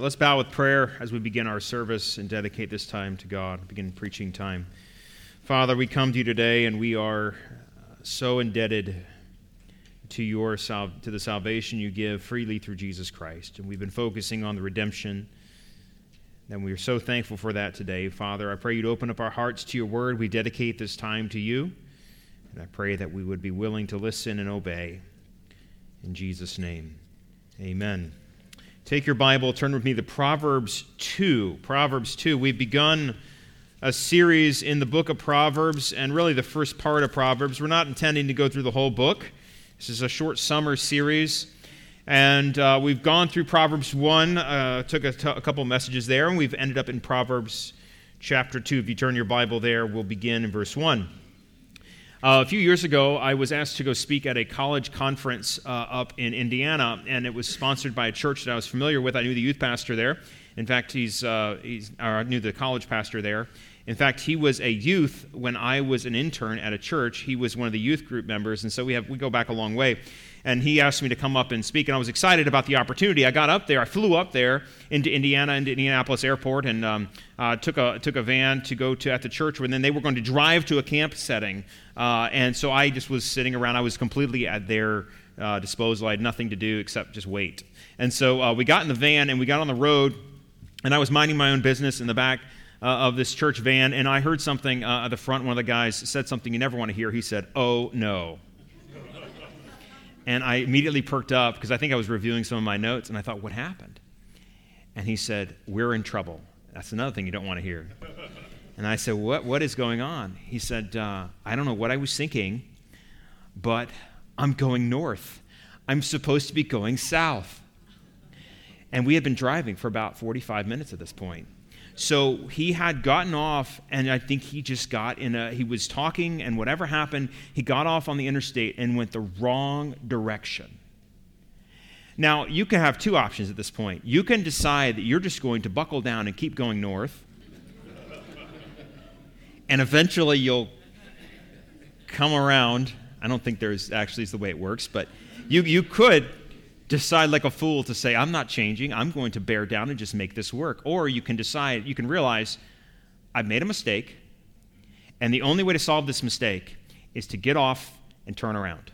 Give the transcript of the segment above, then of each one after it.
Let's bow with prayer as we begin our service and dedicate this time to God, begin preaching time. Father, we come to you today and we are uh, so indebted to your sal- to the salvation you give freely through Jesus Christ. And we've been focusing on the redemption. And we are so thankful for that today. Father, I pray you'd open up our hearts to your word. We dedicate this time to you. And I pray that we would be willing to listen and obey. In Jesus' name, amen. Take your Bible, turn with me to Proverbs 2. Proverbs 2. We've begun a series in the book of Proverbs and really the first part of Proverbs. We're not intending to go through the whole book, this is a short summer series. And uh, we've gone through Proverbs 1, uh, took a, t- a couple messages there, and we've ended up in Proverbs chapter 2. If you turn your Bible there, we'll begin in verse 1. Uh, a few years ago, I was asked to go speak at a college conference uh, up in Indiana, and it was sponsored by a church that I was familiar with. I knew the youth pastor there. In fact, he's, uh, he's I knew the college pastor there. In fact, he was a youth when I was an intern at a church. He was one of the youth group members, and so we have we go back a long way and he asked me to come up and speak, and I was excited about the opportunity. I got up there, I flew up there into Indiana, into Indianapolis Airport, and um, uh, took a took a van to go to at the church, and then they were going to drive to a camp setting, uh, and so I just was sitting around. I was completely at their uh, disposal. I had nothing to do except just wait. And so uh, we got in the van and we got on the road, and I was minding my own business in the back. Uh, of this church van, and I heard something uh, at the front. One of the guys said something you never want to hear. He said, "Oh no." And I immediately perked up because I think I was reviewing some of my notes and I thought, what happened? And he said, We're in trouble. That's another thing you don't want to hear. And I said, What, what is going on? He said, uh, I don't know what I was thinking, but I'm going north. I'm supposed to be going south. And we had been driving for about 45 minutes at this point. So he had gotten off, and I think he just got in a, he was talking, and whatever happened, he got off on the interstate and went the wrong direction. Now, you can have two options at this point. You can decide that you're just going to buckle down and keep going north, and eventually you'll come around. I don't think there's actually is the way it works, but you, you could decide like a fool to say, I'm not changing, I'm going to bear down and just make this work. Or you can decide, you can realize, I've made a mistake, and the only way to solve this mistake is to get off and turn around.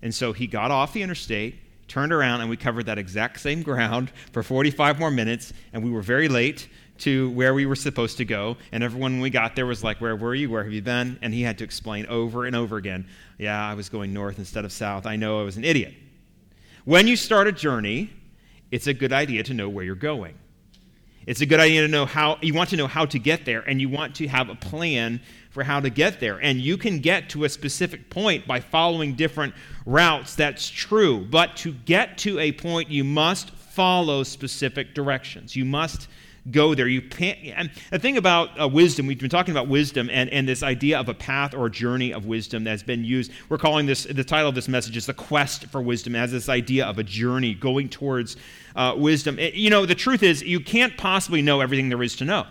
And so he got off the interstate, turned around, and we covered that exact same ground for 45 more minutes, and we were very late to where we were supposed to go. And everyone, when we got there, was like, Where were you? Where have you been? And he had to explain over and over again, Yeah, I was going north instead of south. I know I was an idiot. When you start a journey, it's a good idea to know where you're going. It's a good idea to know how you want to know how to get there and you want to have a plan for how to get there. And you can get to a specific point by following different routes. That's true. But to get to a point, you must follow specific directions. You must go there. You can't, and the thing about uh, wisdom, we've been talking about wisdom and, and this idea of a path or a journey of wisdom that's been used. We're calling this, the title of this message is The Quest for Wisdom, as this idea of a journey going towards uh, wisdom. It, you know, the truth is, you can't possibly know everything there is to know.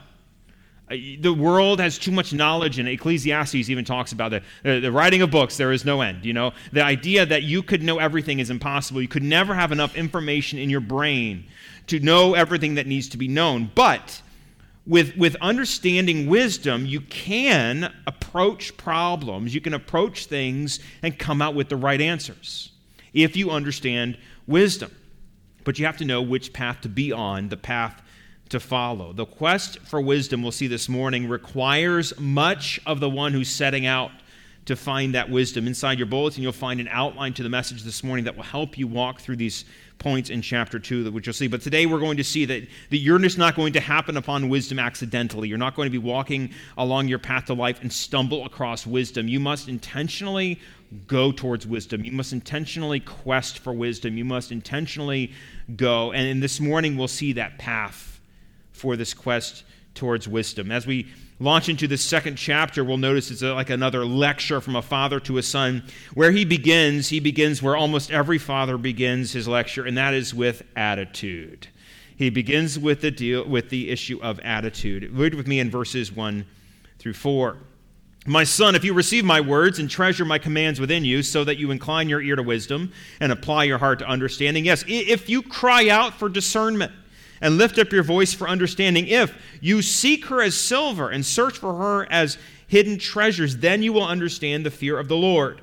Uh, the world has too much knowledge, and Ecclesiastes even talks about the, the writing of books, there is no end. You know, the idea that you could know everything is impossible. You could never have enough information in your brain to know everything that needs to be known. But with, with understanding wisdom, you can approach problems, you can approach things and come out with the right answers if you understand wisdom. But you have to know which path to be on, the path to follow. The quest for wisdom, we'll see this morning, requires much of the one who's setting out to find that wisdom. Inside your bulletin, you'll find an outline to the message this morning that will help you walk through these points in chapter 2, which you'll see. But today we're going to see that, that you're just not going to happen upon wisdom accidentally. You're not going to be walking along your path to life and stumble across wisdom. You must intentionally go towards wisdom. You must intentionally quest for wisdom. You must intentionally go. And this morning we'll see that path for this quest towards wisdom. As we launch into the second chapter, we'll notice it's uh, like another lecture from a father to a son. Where he begins, he begins where almost every father begins his lecture, and that is with attitude. He begins with the deal with the issue of attitude. Read with me in verses 1 through 4. My son, if you receive my words and treasure my commands within you, so that you incline your ear to wisdom and apply your heart to understanding, yes, if you cry out for discernment and lift up your voice for understanding. If you seek her as silver and search for her as hidden treasures, then you will understand the fear of the Lord.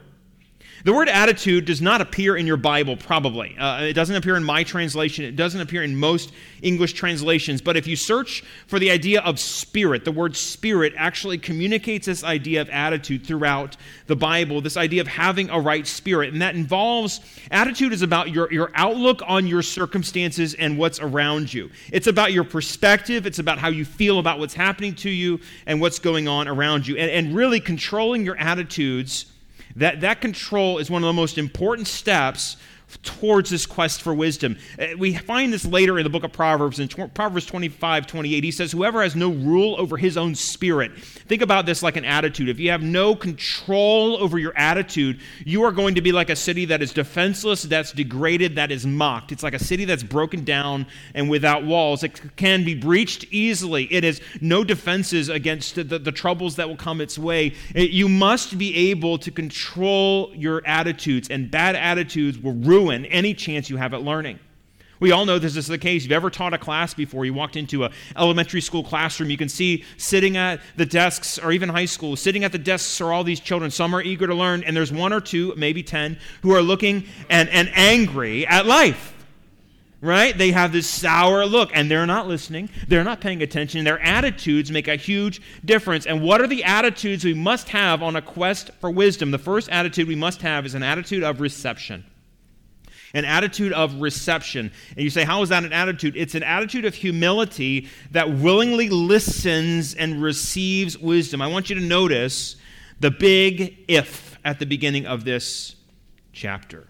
The word attitude does not appear in your Bible, probably. Uh, it doesn't appear in my translation. It doesn't appear in most English translations. But if you search for the idea of spirit, the word spirit actually communicates this idea of attitude throughout the Bible, this idea of having a right spirit. And that involves attitude is about your, your outlook on your circumstances and what's around you. It's about your perspective, it's about how you feel about what's happening to you and what's going on around you. And, and really controlling your attitudes that, that control is one of the most important steps towards this quest for wisdom. Uh, we find this later in the book of Proverbs. In Proverbs 25, 28, he says, Whoever has no rule over his own spirit. Think about this like an attitude. If you have no control over your attitude, you are going to be like a city that is defenseless, that's degraded, that is mocked. It's like a city that's broken down and without walls. It can be breached easily. It has no defenses against the, the, the troubles that will come its way. It, you must be able to control your attitudes, and bad attitudes will ruin ruin any chance you have at learning. We all know this is the case. You've ever taught a class before, you walked into an elementary school classroom, you can see sitting at the desks, or even high school, sitting at the desks are all these children. Some are eager to learn, and there's one or two, maybe ten, who are looking and, and angry at life. Right? They have this sour look, and they're not listening. They're not paying attention. Their attitudes make a huge difference. And what are the attitudes we must have on a quest for wisdom? The first attitude we must have is an attitude of reception an attitude of reception. And you say, How is that an attitude? It's an attitude of humility that willingly listens and receives wisdom. I want you to notice the big if at the beginning of this chapter.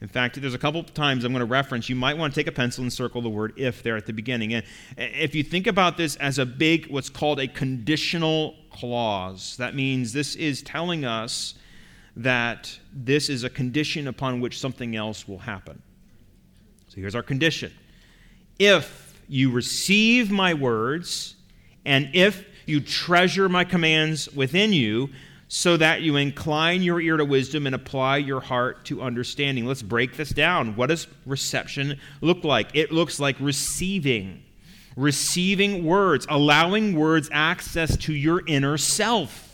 In fact, there's a couple times I'm going to reference. You might want to take a pencil and circle the word if there at the beginning. And eh, if you think about this as a big, what's called a conditional clause, that means this is telling us that this is a condition upon which something else will happen. So here's our condition. If you receive my words, and if you treasure my commands within you, so that you incline your ear to wisdom and apply your heart to understanding. Let's break this down. What does reception look like? It looks like receiving, receiving words, allowing words access to your inner self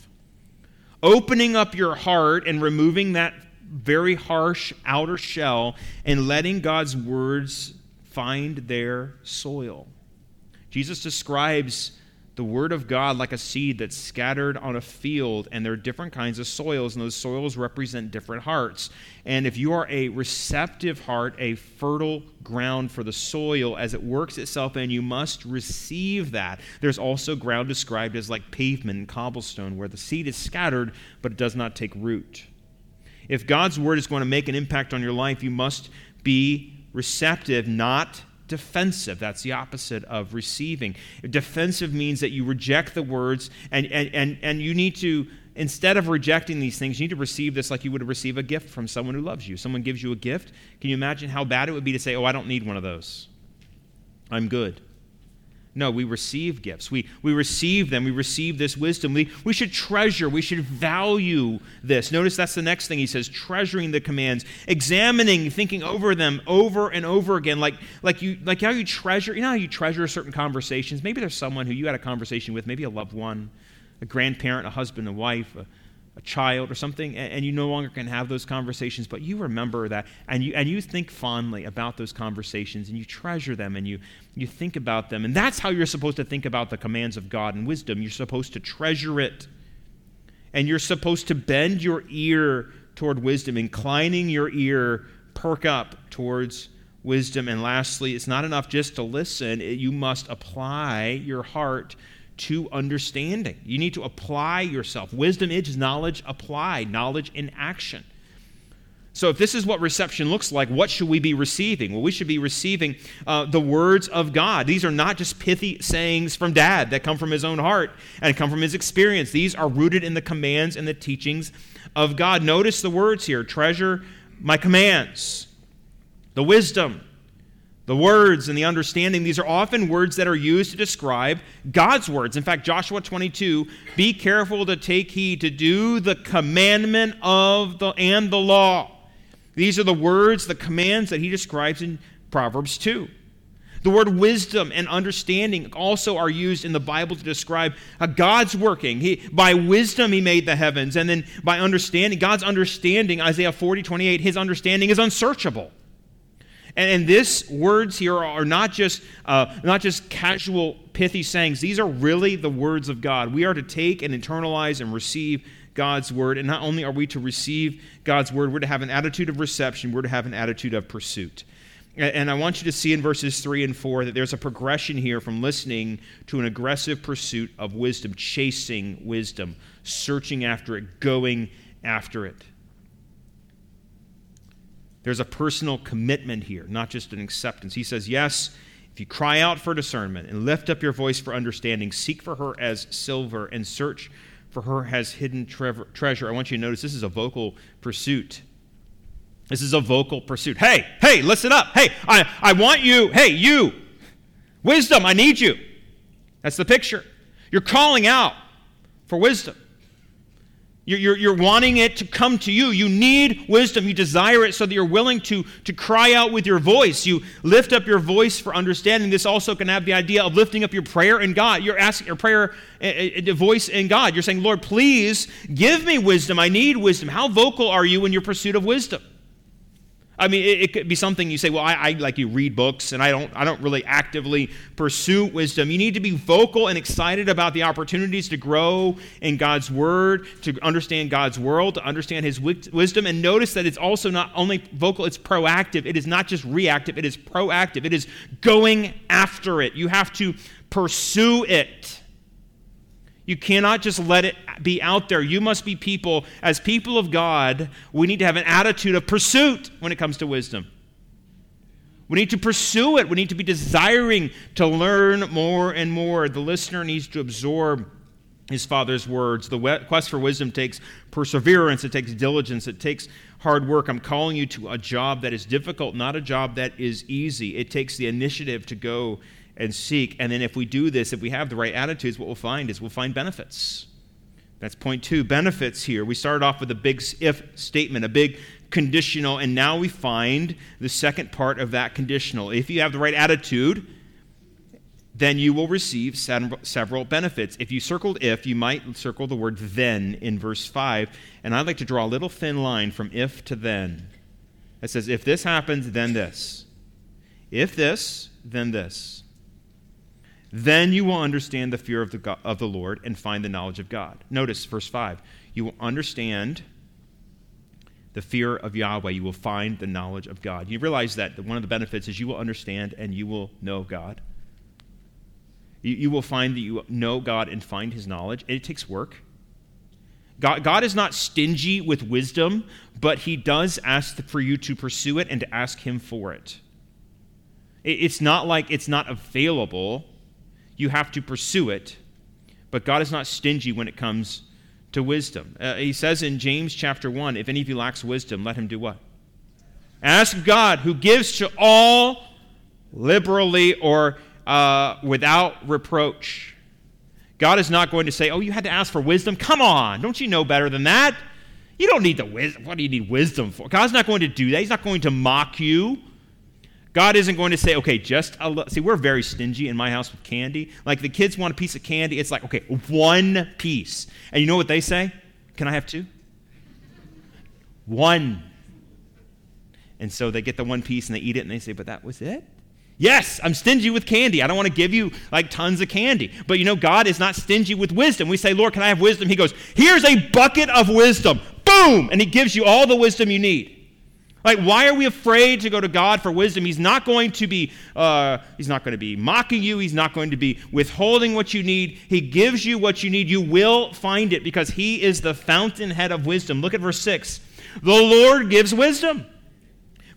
opening up your heart and removing that very harsh outer shell and letting God's words find their soil. Jesus describes the Word of God like a seed that's scattered on a field, and there are different kinds of soils, and those soils represent different hearts. And if you are a receptive heart, a fertile ground for the soil as it works itself in, you must receive that. There's also ground described as like pavement and cobblestone, where the seed is scattered, but it does not take root. If God's Word is going to make an impact on your life, you must be receptive, not defensive. That's the opposite of receiving. Defensive means that you reject the words and, and, and, and you need to, instead of rejecting these things, you need to receive this like you would receive a gift from someone who loves you. Someone gives you a gift. Can you imagine how bad it would be to say, Oh, I don't need one of those? I'm good. No, we receive gifts. We, we receive them. We receive this wisdom. We, we should treasure. We should value this. Notice that's the next thing he says treasuring the commands, examining, thinking over them over and over again. Like, like, you, like how you treasure, you know how you treasure certain conversations? Maybe there's someone who you had a conversation with, maybe a loved one, a grandparent, a husband, a wife, a, a child or something and you no longer can have those conversations but you remember that and you and you think fondly about those conversations and you treasure them and you you think about them and that's how you're supposed to think about the commands of God and wisdom. You're supposed to treasure it and you're supposed to bend your ear toward wisdom. Inclining your ear perk up towards wisdom. And lastly it's not enough just to listen. You must apply your heart to understanding. You need to apply yourself. Wisdom is knowledge applied, knowledge in action. So, if this is what reception looks like, what should we be receiving? Well, we should be receiving uh, the words of God. These are not just pithy sayings from dad that come from his own heart and come from his experience. These are rooted in the commands and the teachings of God. Notice the words here treasure my commands, the wisdom, the words and the understanding, these are often words that are used to describe God's words. In fact, Joshua 22, be careful to take heed to do the commandment of the and the law. These are the words, the commands that he describes in Proverbs 2. The word wisdom and understanding also are used in the Bible to describe God's working. He, by wisdom, He made the heavens. And then by understanding, God's understanding, Isaiah 40, 28, His understanding is unsearchable. And, and this words here are not just, uh, not just casual, pithy sayings. These are really the words of God. We are to take and internalize and receive God's word. And not only are we to receive God's word, we're to have an attitude of reception, we're to have an attitude of pursuit. And I want you to see in verses 3 and 4 that there's a progression here from listening to an aggressive pursuit of wisdom, chasing wisdom, searching after it, going after it. There's a personal commitment here, not just an acceptance. He says, Yes, if you cry out for discernment and lift up your voice for understanding, seek for her as silver and search for her as hidden treasure. I want you to notice this is a vocal pursuit. This is a vocal pursuit. Hey, hey, listen up. Hey, I, I want you. Hey, you. Wisdom, I need you. That's the picture. You're calling out for wisdom. You're, you're, you're, wanting it to come to you. You need wisdom. You desire it so that you're willing to, to cry out with your voice. You lift up your voice for understanding. This also can have the idea of lifting up your prayer in God. You're asking your prayer, a, a, a voice in God. You're saying, Lord, please give me wisdom. I need wisdom. How vocal are you in your pursuit of wisdom? I mean, it, it, could be something you say, well, I, I, like you read books and I don't, I don't really actively pursue wisdom. You need to be vocal and excited about the opportunities to grow in God's word, to understand God's world, to understand his wisdom. And notice that it's also not only vocal, it's proactive. It is not just reactive, it is proactive. It is going after it. You have to pursue it. You cannot just let it be out there. You must be people, as people of God, we need to have an attitude of pursuit when it comes to wisdom. We need to pursue it. We need to be desiring to learn more and more. The listener needs to absorb his father's words. The quest for wisdom takes perseverance, it takes diligence, it takes hard work. I'm calling you to a job that is difficult, not a job that is easy. It takes the initiative to go and seek. And then if we do this, if we have the right attitudes, what we'll find is we'll find benefits. That's point two benefits here. We started off with a big if statement, a big conditional, and now we find the second part of that conditional. If you have the right attitude, then you will receive several benefits. If you circled if, you might circle the word then in verse 5. And I'd like to draw a little thin line from if to then. It says, if this happens, then this. If this, then this. Then you will understand the fear of the, God, of the Lord and find the knowledge of God. Notice verse 5. You will understand the fear of Yahweh. You will find the knowledge of God. You realize that one of the benefits is you will understand and you will know God. You, you will find that you know God and find his knowledge. It takes work. God, God is not stingy with wisdom, but he does ask for you to pursue it and to ask him for it. it it's not like it's not available you have to pursue it. But God is not stingy when it comes to wisdom. Uh, he says in James chapter 1 if any of you lacks wisdom, let him do what? Ask God, who gives to all liberally or uh, without reproach. God is not going to say, Oh, you had to ask for wisdom? Come on, don't you know better than that? You don't need the wisdom. What do you need wisdom for? God's not going to do that. He's not going to mock you. God isn't going to say, okay, just a. See, we're very stingy in my house with candy. Like the kids want a piece of candy, it's like, okay, one piece. And you know what they say? Can I have two? One. And so they get the one piece and they eat it and they say, but that was it? Yes, I'm stingy with candy. I don't want to give you like tons of candy. But you know, God is not stingy with wisdom. We say, Lord, can I have wisdom? He goes, Here's a bucket of wisdom. Boom! And He gives you all the wisdom you need. Like, why are we afraid to go to God for wisdom? He's not going to be, uh, he's not going to be mocking you. He's not going to be withholding what you need. He gives you what you need. You will find it because he is the fountainhead of wisdom. Look at verse 6. The Lord gives wisdom.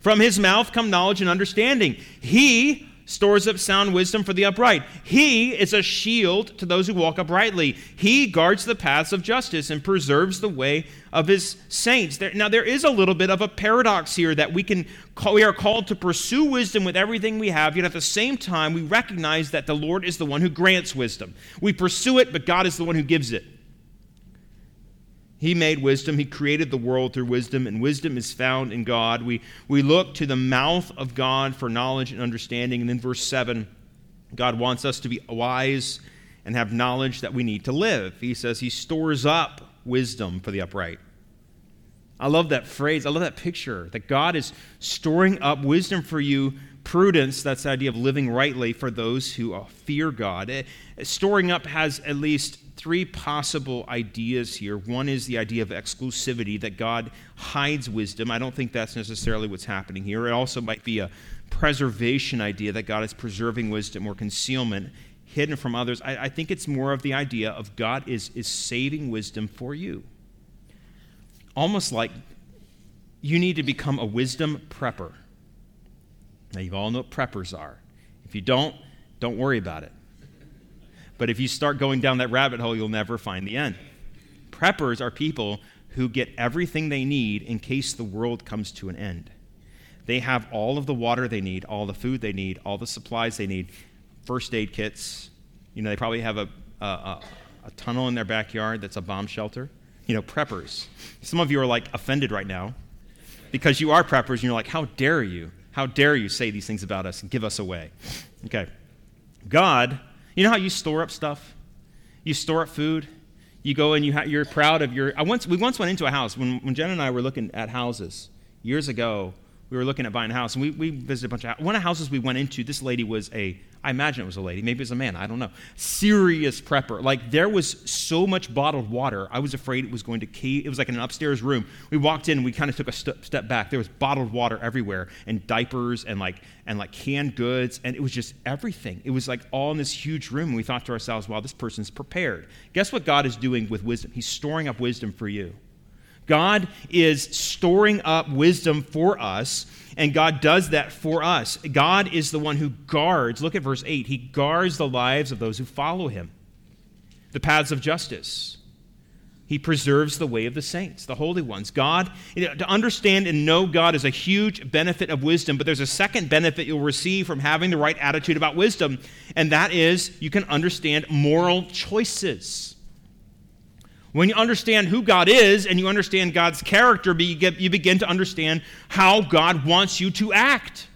From his mouth come knowledge and understanding. He stores up sound wisdom for the upright. He is a shield to those who walk uprightly. He guards the paths of justice and preserves the way of his saints. There, now, there is a little bit of a paradox here that we can call, we are called to pursue wisdom with everything we have, yet at the same time, we recognize that the Lord is the one who grants wisdom. We pursue it, but God is the one who gives it. He made wisdom. He created the world through wisdom, and wisdom is found in God. We, we look to the mouth of God for knowledge and understanding. And then, verse 7, God wants us to be wise and have knowledge that we need to live. He says He stores up wisdom for the upright. I love that phrase. I love that picture that God is storing up wisdom for you, prudence, that's the idea of living rightly for those who fear God. Eh, storing up has at least three possible ideas here. One is the idea of exclusivity, that God hides wisdom. I don't think that's necessarily what's happening here. It also might be a preservation idea, that God is preserving wisdom or concealment hidden from others. I, I think it's more of the idea of God is, is saving wisdom for you almost like you need to become a wisdom prepper. Now, you all know what preppers are. If you don't, don't worry about it. But if you start going down that rabbit hole, you'll never find the end. Preppers are people who get everything they need in case the world comes to an end. They have all of the water they need, all the food they need, all the supplies they need, first aid kits. You know, they probably have a, a, a, a tunnel in their backyard that's a bomb shelter you know, preppers. Some of you are like offended right now because you are preppers and you're like, how dare you? How dare you say these things about us and give us away? Okay. God, you know how you store up stuff? You store up food. You go and you ha- you're proud of your. I once, we once went into a house when, when Jen and I were looking at houses years ago. We were looking at buying a house and we, we visited a bunch of One of the houses we went into, this lady was a I imagine it was a lady. Maybe it was a man. I don't know. Serious prepper. Like there was so much bottled water. I was afraid it was going to cave. It was like in an upstairs room. We walked in. We kind of took a st- step back. There was bottled water everywhere, and diapers, and like and like canned goods, and it was just everything. It was like all in this huge room. We thought to ourselves, "Wow, this person's prepared." Guess what God is doing with wisdom? He's storing up wisdom for you. God is storing up wisdom for us and God does that for us. God is the one who guards, look at verse 8, he guards the lives of those who follow him, the paths of justice. He preserves the way of the saints, the holy ones. God, you know, to understand and know God is a huge benefit of wisdom, but there's a second benefit you'll receive from having the right attitude about wisdom, and that is you can understand moral choices. When you understand who God is and you understand God's character, you begin to understand how God wants you to act.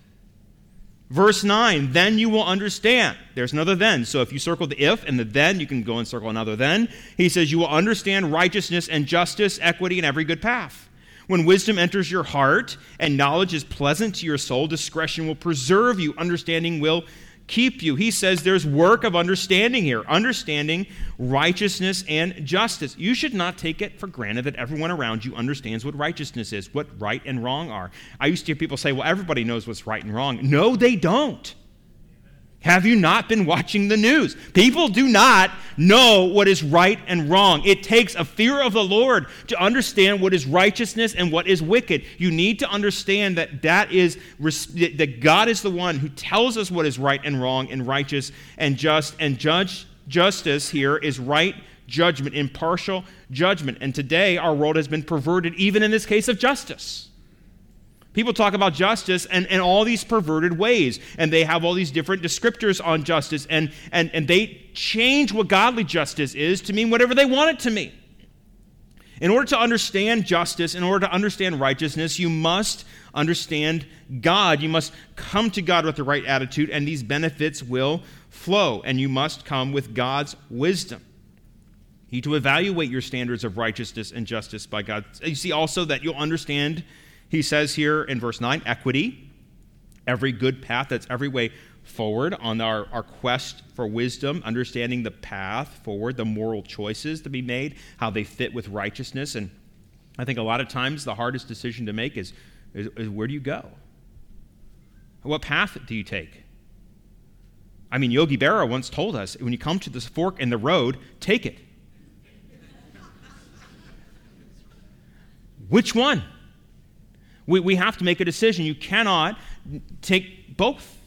Verse 9, then you will understand. There's another then. So if you circle the if and the then, you can go and circle another then. He says, You will understand righteousness and justice, equity, and every good path. When wisdom enters your heart and knowledge is pleasant to your soul, discretion will preserve you, understanding will keep you. He says there's work of understanding here, understanding righteousness and justice. You should not take it for granted that everyone around you understands what righteousness is, what right and wrong are. I used to hear people say, well, everybody knows what's right and wrong. No, they don't. Have you not been watching the news? People do not know what is right and wrong. It takes a fear of the Lord to understand what is righteousness and what is wicked. You need to understand that that is that God is the one who tells us what is right and wrong and righteous and just and judge justice here is right judgment, impartial judgment. And today our world has been perverted even in this case of justice. People talk about justice and, and all these perverted ways, and they have all these different descriptors on justice, and, and, and they change what godly justice is to mean whatever they want it to mean. In order to understand justice, in order to understand righteousness, you must understand God. You must come to God with the right attitude, and these benefits will flow, and you must come with God's wisdom. You need to evaluate your standards of righteousness and justice by God. You see also that you'll understand he says here in verse 9 equity, every good path, that's every way forward on our, our quest for wisdom, understanding the path forward, the moral choices to be made, how they fit with righteousness. And I think a lot of times the hardest decision to make is, is, is where do you go? What path do you take? I mean, Yogi Berra once told us when you come to this fork in the road, take it. Which one? We, we have to make a decision. You cannot take both.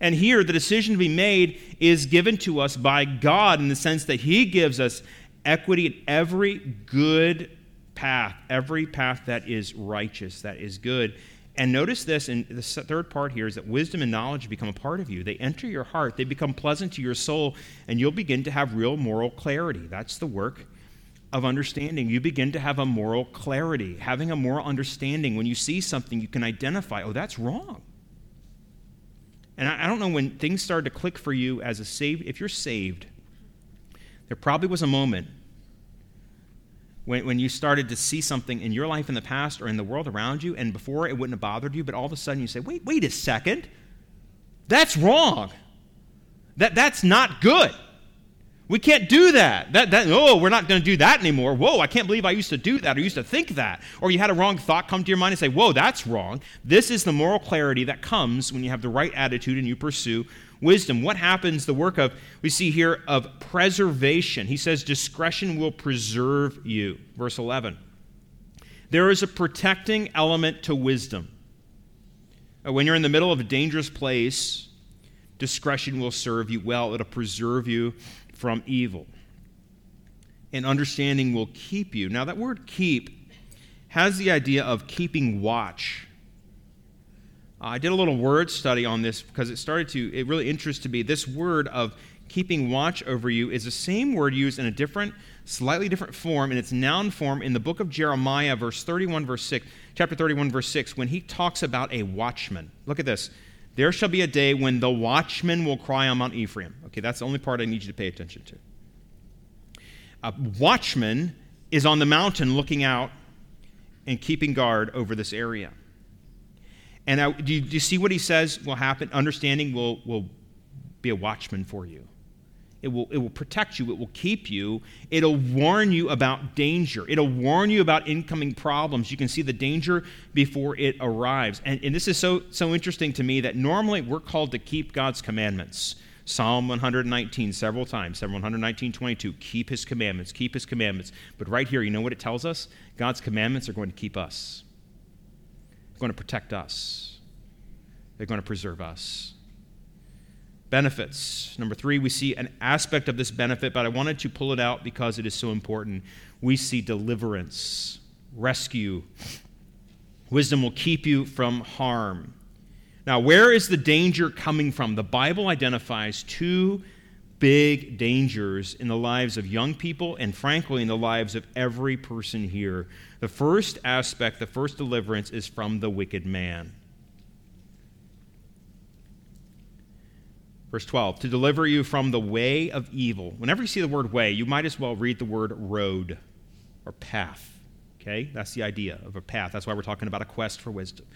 And here, the decision to be made is given to us by God in the sense that He gives us equity in every good path, every path that is righteous, that is good. And notice this, and the third part here is that wisdom and knowledge become a part of you. They enter your heart, they become pleasant to your soul, and you'll begin to have real moral clarity. That's the work of understanding. You begin to have a moral clarity. Having a moral understanding, when you see something, you can identify, oh, that's wrong. And I, I don't know when things started to click for you as a saved, if you're saved, there probably was a moment when, when you started to see something in your life in the past or in the world around you, and before it wouldn't have bothered you, but all of a sudden you say, wait, wait a second. That's wrong. That, that's not good. We can't do that. That, that oh, we're not going to do that anymore. Whoa, I can't believe I used to do that or used to think that. Or you had a wrong thought come to your mind and say, whoa, that's wrong. This is the moral clarity that comes when you have the right attitude and you pursue wisdom. What happens, the work of, we see here, of preservation. He says, discretion will preserve you. Verse 11. There is a protecting element to wisdom. Uh, when you're in the middle of a dangerous place, discretion will serve you well, it'll preserve you from evil. And understanding will keep you. Now, that word keep has the idea of keeping watch uh, I did a little word study on this because it started to, it really interested me. This word of keeping watch over you is the same word used in a different, slightly different form in its noun form in the book of Jeremiah, verse 31, verse 6, chapter 31, verse 6, when he talks about a watchman. Look at this. There shall be a day when the watchman will cry on Mount Ephraim. Okay, that's the only part I need you to pay attention to. A watchman is on the mountain looking out and keeping guard over this area. And I, do, you, do you see what he says will happen? Understanding will, will be a watchman for you. It will, it will protect you. It will keep you. It'll warn you about danger. It'll warn you about incoming problems. You can see the danger before it arrives. And, and this is so, so interesting to me that normally we're called to keep God's commandments. Psalm 119, several times, Psalm 119, 22, keep his commandments, keep his commandments. But right here, you know what it tells us? God's commandments are going to keep us they're going to protect us, they're going to preserve us. Benefits. Number three, we see an aspect of this benefit, but I wanted to pull it out because it is so important. We see deliverance, rescue. Wisdom will keep you from harm. Now, where is the danger coming from? The Bible identifies two big dangers in the lives of young people and, frankly, in the lives of every person here. The first aspect, the first deliverance, is from the wicked man. Verse 12, to deliver you from the way of evil. Whenever you see the word way, you might as well read the word road or path. Okay? That's the idea of a path. That's why we're talking about a quest for wisdom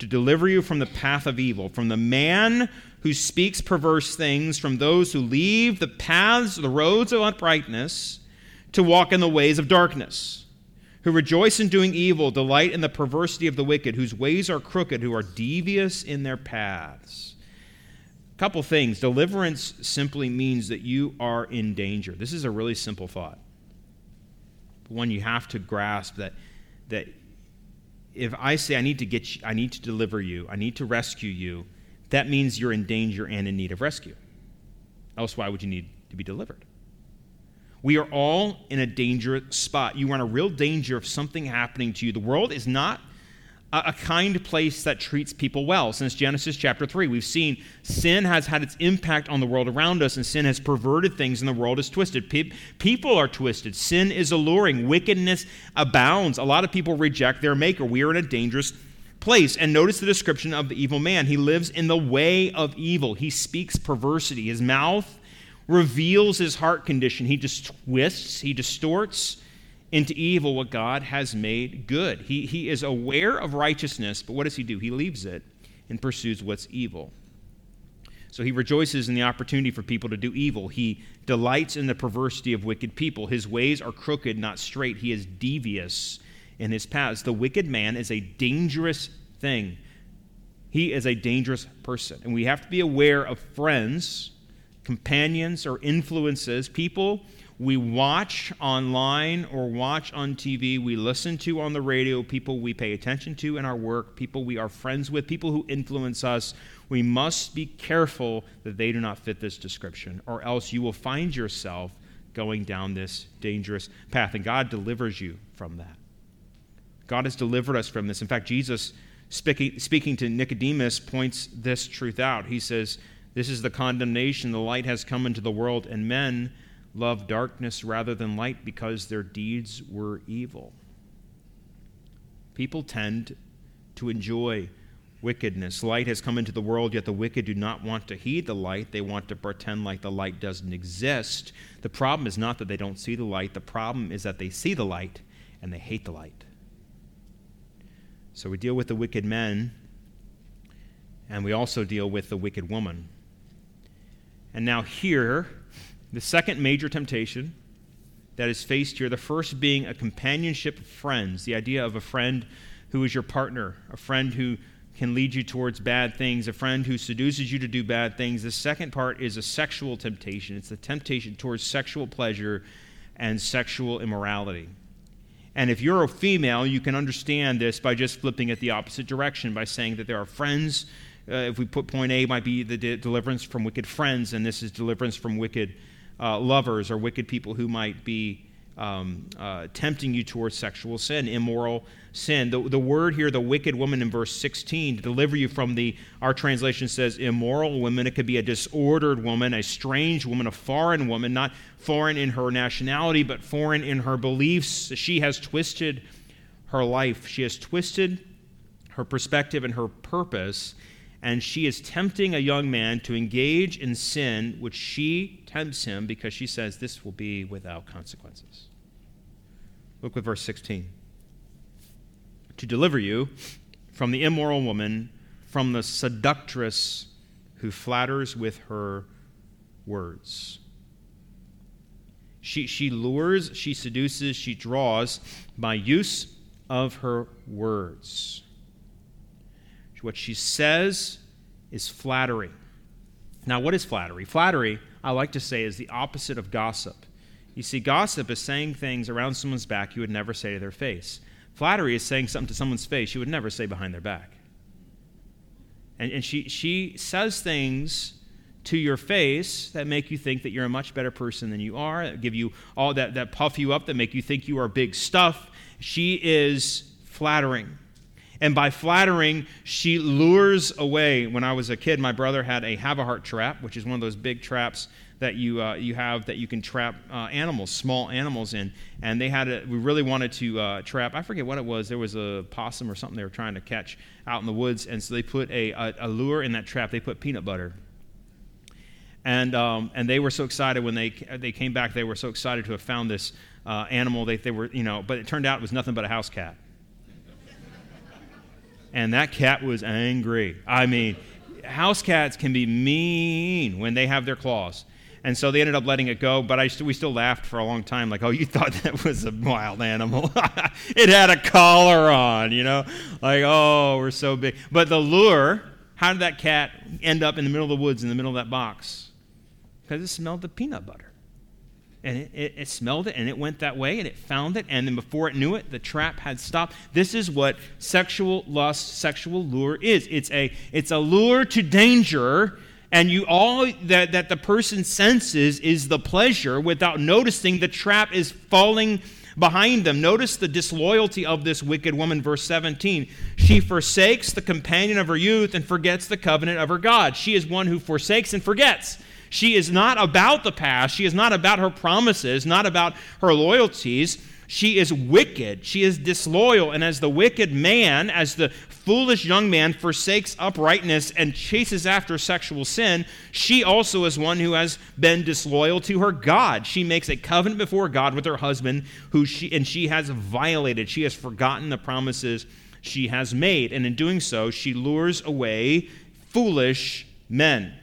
to deliver you from the path of evil, from the man who speaks perverse things, from those who leave the paths, the roads of uprightness, to walk in the ways of darkness, who rejoice in doing evil, delight in the perversity of the wicked, whose ways are crooked, who are devious in their paths. Couple things. Deliverance simply means that you are in danger. This is a really simple thought. One you have to grasp that, that if I say I need to get you, I need to deliver you, I need to rescue you, that means you're in danger and in need of rescue. Else, why would you need to be delivered? We are all in a dangerous spot. You are in a real danger of something happening to you. The world is not a kind place that treats people well. Since Genesis chapter 3, we've seen sin has had its impact on the world around us, and sin has perverted things, and the world is twisted. People are twisted. Sin is alluring. Wickedness abounds. A lot of people reject their maker. We are in a dangerous place. And notice the description of the evil man. He lives in the way of evil, he speaks perversity. His mouth reveals his heart condition. He just twists, he distorts into evil what God has made good. He, he is aware of righteousness, but what does he do? He leaves it and pursues what's evil. So he rejoices in the opportunity for people to do evil. He delights in the perversity of wicked people. His ways are crooked, not straight. He is devious in his paths. The wicked man is a dangerous thing. He is a dangerous person. And we have to be aware of friends, companions, or influences, people we watch online or watch on TV, we listen to on the radio, people we pay attention to in our work, people we are friends with, people who influence us. We must be careful that they do not fit this description, or else you will find yourself going down this dangerous path. And God delivers you from that. God has delivered us from this. In fact, Jesus, speaking, to Nicodemus, points this truth out. He says, This is the condemnation. The light has come into the world, and men loved darkness rather than light because their deeds were evil. People tend to enjoy wickedness. Light has come into the world, yet the wicked do not want to heed the light. They want to pretend like the light doesn't exist. The problem is not that they don't see the light, the problem is that they see the light and they hate the light. So we deal with the wicked men, and we also deal with the wicked woman. And now, here, the second major temptation that is faced here, the first being a companionship of friends, the idea of a friend who is your partner, a friend who can lead you towards bad things, a friend who seduces you to do bad things. The second part is a sexual temptation. It's the temptation towards sexual pleasure and sexual immorality. And if you're a female, you can understand this by just flipping it the opposite direction, by saying that there are friends. Uh, if we put point A, might be the de- deliverance from wicked friends, and this is deliverance from wicked uh, lovers or wicked people who might be um, uh, tempting you towards sexual sin, immoral sin. The, the word here, the wicked woman in verse 16, to deliver you from the, our translation says immoral woman. It could be a disordered woman, a strange woman, a foreign woman, not foreign in her nationality, but foreign in her beliefs. She has twisted her life, she has twisted her perspective and her purpose and she is tempting a young man to engage in sin, which she tempts him because she says this will be without consequences. Look with verse 16. To deliver you from the immoral woman, from the seductress who flatters with her words. She, she lures, she seduces, she draws by use of her words. What she says is flattery. Now, what is flattery? Flattery, I like to say, is the opposite of gossip. You see, gossip is saying things around someone's back you would never say to their face. Flattery is saying something to someone's face you would never say behind their back. And, and she, she says things to your face that make you think that you're a much better person than you are, that give you all that, that puff you up, that make you think you are big stuff. She is flattering. And by flattering, she lures away. When I was a kid, my brother had a have a heart trap, which is one of those big traps that you, uh, you have that you can trap uh, animals, small animals in. And they had a, we really wanted to uh, trap, I forget what it was. There was a possum or something they were trying to catch out in the woods. And so they put a, a, a lure in that trap. They put peanut butter. And, um, and they were so excited when they, they came back, they were so excited to have found this uh, animal. They, they were, you know, but it turned out it was nothing but a house cat and that cat was angry. I mean, house cats can be mean when they have their claws. And so they ended up letting it go, but I we still laughed for a long time, like, oh, you thought that was a wild animal. it had a collar on, you know? Like, oh, we're so big. But the lure, how did that cat end up in the middle of the woods, in the middle of that box? Because it smelled the peanut butter and it, it, it, smelled it and it went that way and it found it and then before it knew it the trap had stopped. This is what sexual lust sexual lure is. It's a it's a lure to danger and you all that, that the person senses is the pleasure without noticing the trap is falling behind them. Notice the disloyalty of this wicked woman verse 17 she forsakes the companion of her youth and forgets the covenant of her god. She is one who forsakes and forgets she is not about the past. She is not about her promises, not about her loyalties. She is wicked. She is disloyal. And as the wicked man, as the foolish young man forsakes uprightness and chases after sexual sin, she also is one who has been disloyal to her God. She makes a covenant before God with her husband, who she and she has violated. She has forgotten the promises she has made. And in doing so, she lures away foolish men.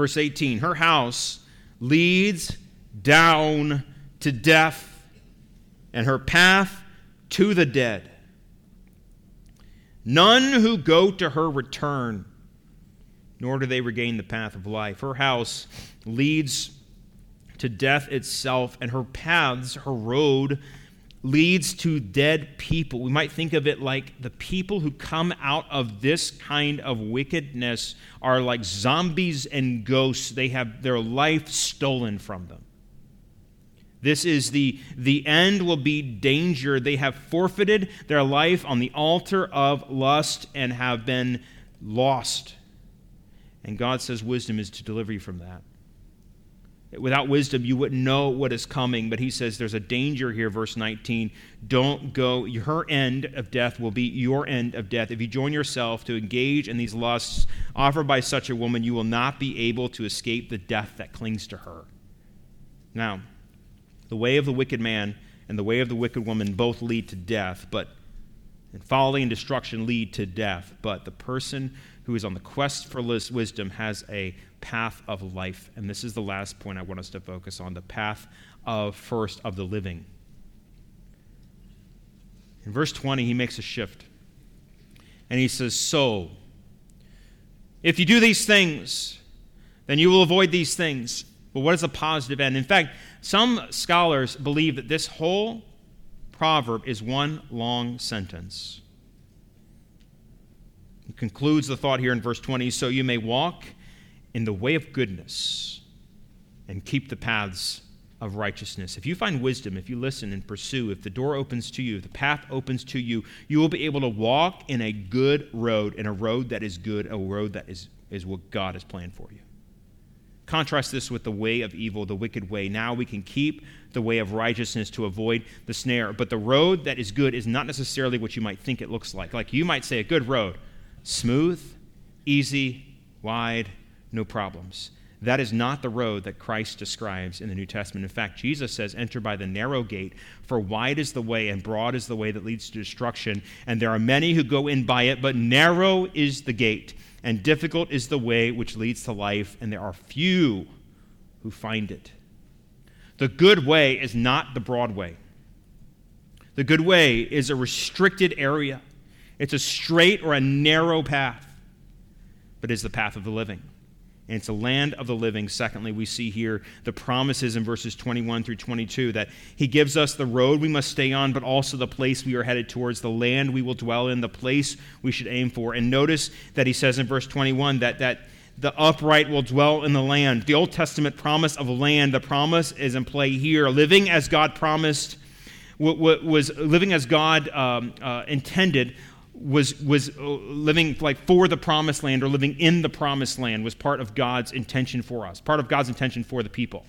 Verse 18 Her house leads down to death, and her path to the dead. None who go to her return, nor do they regain the path of life. Her house leads to death itself, and her paths, her road, leads to dead people. We might think of it like the people who come out of this kind of wickedness are like zombies and ghosts. They have their life stolen from them. This is the, the end will be danger. They have forfeited their life on the altar of lust and have been lost. And God says wisdom is to deliver you from that. Without wisdom, you wouldn't know what is coming. But he says there's a danger here, verse 19. Don't go, her end of death will be your end of death. If you join yourself to engage in these lusts offered by such a woman, you will not be able to escape the death that clings to her. Now, the way of the wicked man and the way of the wicked woman both lead to death, but and folly and destruction lead to death. But the person who is on the quest for wisdom has a path of life. And this is the last point I want us to focus on the path of first of the living. In verse 20, he makes a shift. And he says, So, if you do these things, then you will avoid these things. But what is the positive end? In fact, some scholars believe that this whole proverb is one long sentence. He concludes the thought here in verse 20 so you may walk in the way of goodness and keep the paths of righteousness. If you find wisdom, if you listen and pursue, if the door opens to you, if the path opens to you, you will be able to walk in a good road, in a road that is good, a road that is, is what God has planned for you. Contrast this with the way of evil, the wicked way. Now we can keep the way of righteousness to avoid the snare. But the road that is good is not necessarily what you might think it looks like. Like you might say, a good road, smooth, easy, wide, no problems. That is not the road that Christ describes in the New Testament. In fact, Jesus says, Enter by the narrow gate, for wide is the way and broad is the way that leads to destruction, and there are many who go in by it, but narrow is the gate, and difficult is the way which leads to life, and there are few who find it. The good way is not the broad way. The good way is a restricted area. It's a straight or a narrow path, but is the path of the living and it's a land of the living. Secondly, we see here the promises in verses 21 through 22 that he gives us the road we must stay on, but also the place we are headed towards, the land we will dwell in, the place we should aim for. And notice that he says in verse 21 that, that the upright will dwell in the land. The Old Testament promise of land, the promise is in play here. Living as God promised, was living as God um, uh, intended was, was uh, living like for the promised land or living in the promised land was part of God's intention for us, part of God's intention for the people.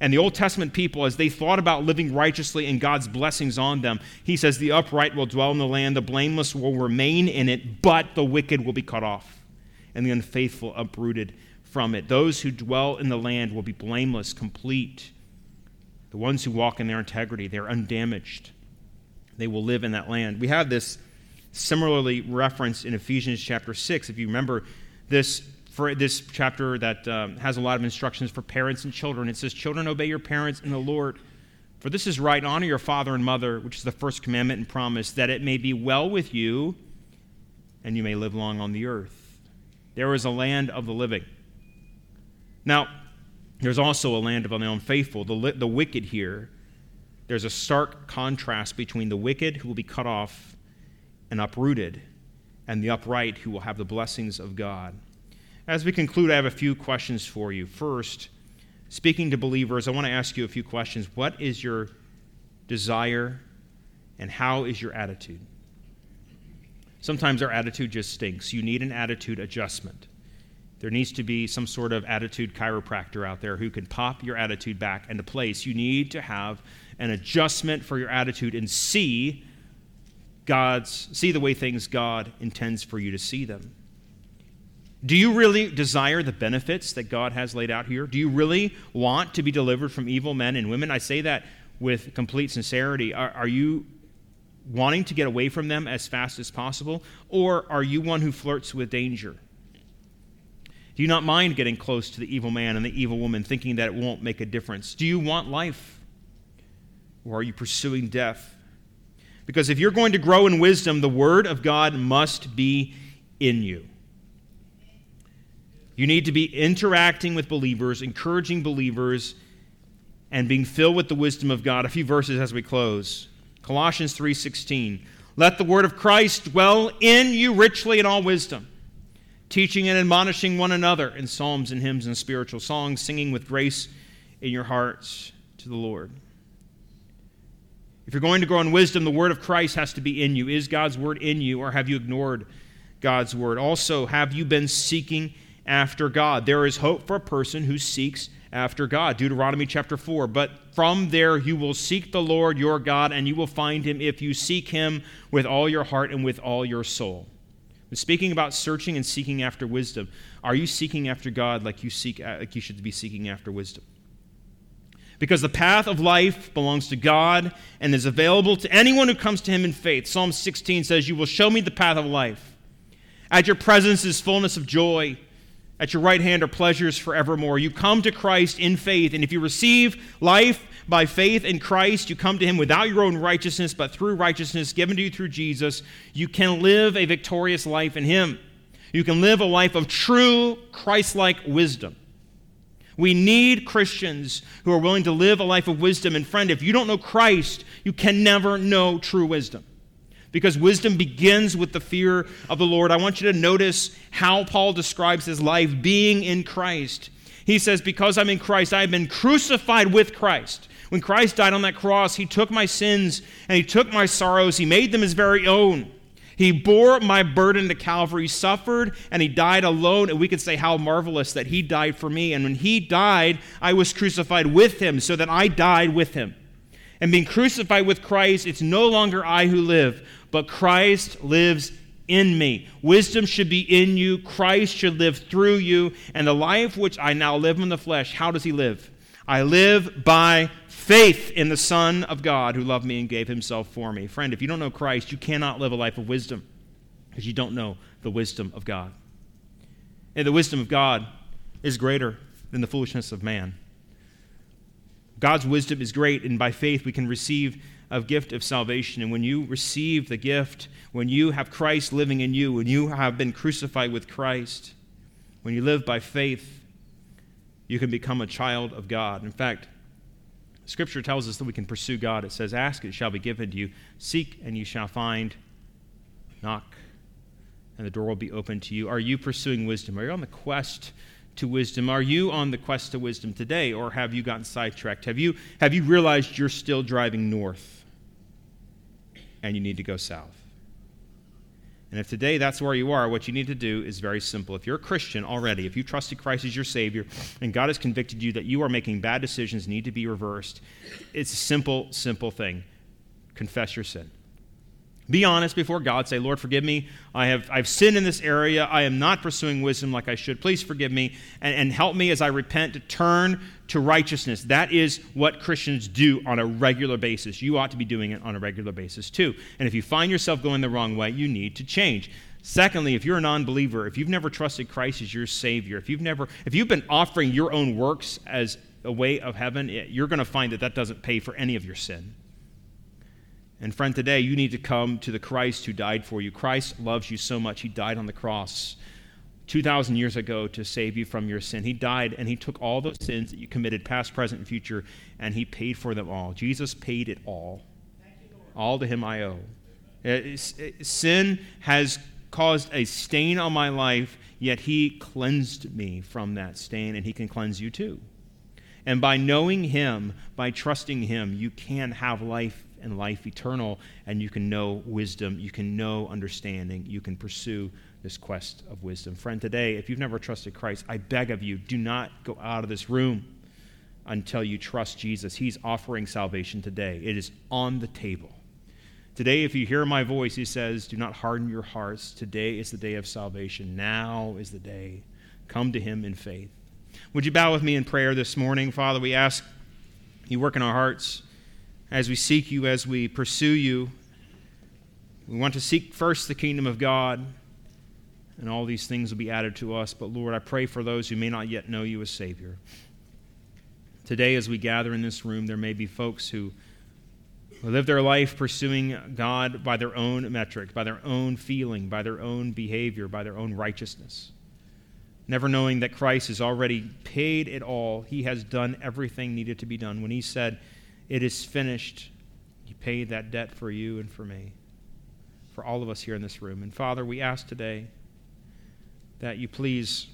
And the Old Testament people, as they thought about living righteously and God's blessings on them, he says, The upright will dwell in the land, the blameless will remain in it, but the wicked will be cut off, and the unfaithful uprooted from it. Those who dwell in the land will be blameless, complete. The ones who walk in their integrity, they're undamaged. They will live in that land. We have this similarly referenced in Ephesians chapter 6. If you remember this, for this chapter that um, has a lot of instructions for parents and children, it says, Children, obey your parents in the Lord. For this is right. Honor your father and mother, which is the first commandment and promise, that it may be well with you and you may live long on the earth. There is a land of the living. Now, there's also a land of the unfaithful, the, the wicked here. There's a stark contrast between the wicked who will be cut off and uprooted, and the upright who will have the blessings of God. As we conclude, I have a few questions for you. First, speaking to believers, I want to ask you a few questions. What is your desire, and how is your attitude? Sometimes our attitude just stinks. You need an attitude adjustment. There needs to be some sort of attitude chiropractor out there who can pop your attitude back into place. You need to have an adjustment for your attitude and see God's see the way things God intends for you to see them. Do you really desire the benefits that God has laid out here? Do you really want to be delivered from evil men and women? I say that with complete sincerity. Are, are, you wanting to get away from them as fast as possible? Or are you one who flirts with danger? Do you not mind getting close to the evil man and the evil woman, thinking that it won't make a difference? Do you want life? Or are you pursuing death? Because if you're going to grow in wisdom, the Word of God must be in you. You need to be interacting with believers, encouraging believers, and being filled with the wisdom of God. A few verses as we close. Colossians 3:16. Let the word of Christ dwell in you richly in all wisdom, teaching and admonishing one another in psalms and hymns and spiritual songs, singing with grace in your hearts to the Lord. If you're going to grow in wisdom, the word of Christ has to be in you. Is God's word in you, or have you ignored God's word? Also, have you been seeking after God. There is hope for a person who seeks after God. Deuteronomy chapter 4. But from there you will seek the Lord your God, and you will find him if you seek him with all your heart and with all your soul. speaking about searching and seeking after wisdom, are you seeking after God like you seek like you should be seeking after wisdom? Because the path of life belongs to God and is available to anyone who comes to him in faith. Psalm 16 says, You will show me the path of life. At your presence is fullness of joy. At your right hand are pleasures forevermore. You come to Christ in faith, and if you receive life by faith in Christ, you come to Him without your own righteousness, but through righteousness given to you through Jesus, you can live a victorious life in Him. You can live a life of true Christ like wisdom. We need Christians who are willing to live a life of wisdom. And friend, if you don't know Christ, you can never know true wisdom because wisdom begins with the fear of the Lord. I want you to notice how Paul describes his life being in Christ. He says, Because I'm in Christ, I have been crucified with Christ. When Christ died on that cross, he took my sins and he took my sorrows, he made them his very own. He bore my burden to Calvary, he suffered, and he died alone. And we could say, How marvelous that he died for me. And when he died, I was crucified with him, so that I died with him. And being crucified with Christ, it's no longer I who live, but Christ lives in me. Wisdom should be in you. Christ should live through you. And the life which I now live in the flesh, how does he live? I live by faith in the Son of God who loved me and gave himself for me. Friend, if you don't know Christ, you cannot live a life of wisdom because you don't know the wisdom of God. And the wisdom of God is greater than the foolishness of man. God's wisdom is great, and by faith we can receive a gift of salvation. And when you receive the gift, when you have Christ living in you, when you have been crucified with Christ, when you live by faith, you can become a child of God. In fact, Scripture tells us that we can pursue God. It says, Ask, it shall be given to you. Seek, and you shall find. Knock, and the door will be open to you. Are you pursuing wisdom? Are you on the quest to wisdom? Are you on the quest to wisdom today, or have you gotten sidetracked? Have you, have you realized you're still driving north and you need to go south? And if today that's where you are, what you need to do is very simple. If you're a Christian already, if you trusted Christ as your Savior, and God has convicted you that you are making bad decisions, need to be reversed, it's a simple, simple thing. Confess your sin. Be honest before God. Say, Lord, forgive me. I have I've sinned in this area. I am not pursuing wisdom like I should. Please forgive me and, and help me as I repent to turn to righteousness. That is what Christians do on a regular basis. You ought to be doing it on a regular basis too. And if you find yourself going the wrong way, you need to change. Secondly, if you're a non-believer, if you've never trusted Christ as your Savior, if you've never, if you've been offering your own works as a way of heaven, you're going to find that that doesn't pay for any of your sin. And friend, today you need to come to the Christ who died for you. Christ loves you so much, he died on the cross 2,000 years ago to save you from your sin. He died and he took all those sins that you committed, past, present, and future, and he paid for them all. Jesus paid it all. all to him I owe. Uh, sin has caused a stain on my life, yet he cleansed me from that stain, and he can cleanse you too. And by knowing him, by trusting him, you can have life and life eternal, and you can know wisdom, you can know understanding, you can pursue this quest of wisdom. Friend, today, if you've never trusted Christ, I beg of you, do not go out of this room until you trust Jesus. He's offering salvation today, it is on the table. Today, if you hear my voice, he says, Do not harden your hearts. Today is the day of salvation. Now is the day. Come to him in faith. Would you bow with me in prayer this morning? Father, we ask you work in our hearts as we seek you, as we pursue you. We want to seek first the kingdom of God, and all these things will be added to us. But Lord, I pray for those who may not yet know you as Savior. Today, as we gather in this room, there may be folks who live their life pursuing God by their own metric, by their own feeling, by their own behavior, by their own righteousness. Never knowing that Christ has already paid it all. He has done everything needed to be done. When He said, it is finished. He paid that debt for you and for me, for all of us here in this room. And Father, we ask today that you please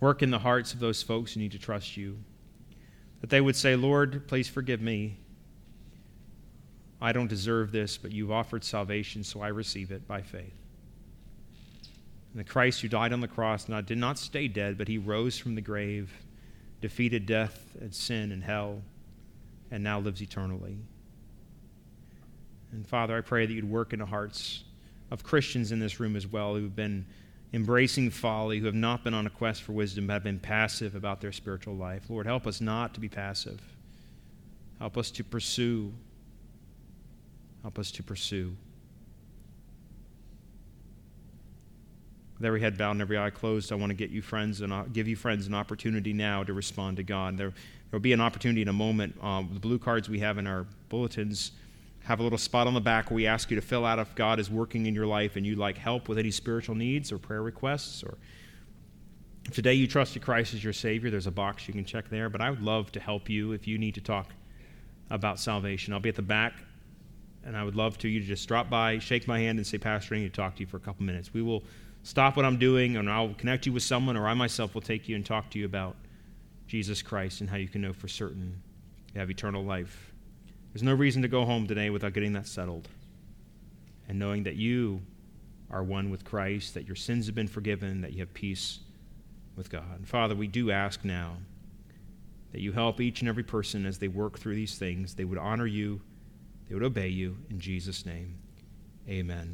work in the hearts of those folks who need to trust you. That they would say, Lord, please forgive me. I don't deserve this, but you've offered salvation, so I receive it by faith. And the Christ who died on the cross not, did not stay dead, but he rose from the grave, defeated death and sin and hell, and now lives eternally. And Father, I pray that you'd work in the hearts of Christians in this room as well who've been embracing folly, who have not been on a quest for wisdom, but have been passive about their spiritual life. Lord, help us not to be passive. Help us to pursue. Help us to pursue. With every head bowed and every eye closed, I want to get you friends and give you friends an opportunity now to respond to God. There will be an opportunity in a moment. Um, the blue cards we have in our bulletins have a little spot on the back where we ask you to fill out if God is working in your life and you'd like help with any spiritual needs or prayer requests or if today you trusted Christ as your Savior, there's a box you can check there. But I would love to help you if you need to talk about salvation. I'll be at the back, and I would love to you to just drop by, shake my hand, and say, Pastor, I need to talk to you for a couple minutes. We will stop what I'm doing, and I'll connect you with someone, or I myself will take you and talk to you about Jesus Christ and how you can know for certain you have eternal life. There's no reason to go home today without getting that settled and knowing that you are one with Christ, that your sins have been forgiven, that you have peace with God. Father, we do ask now that you help each and every person as they work through these things. They would honor you, they would obey you. In Jesus' name, amen.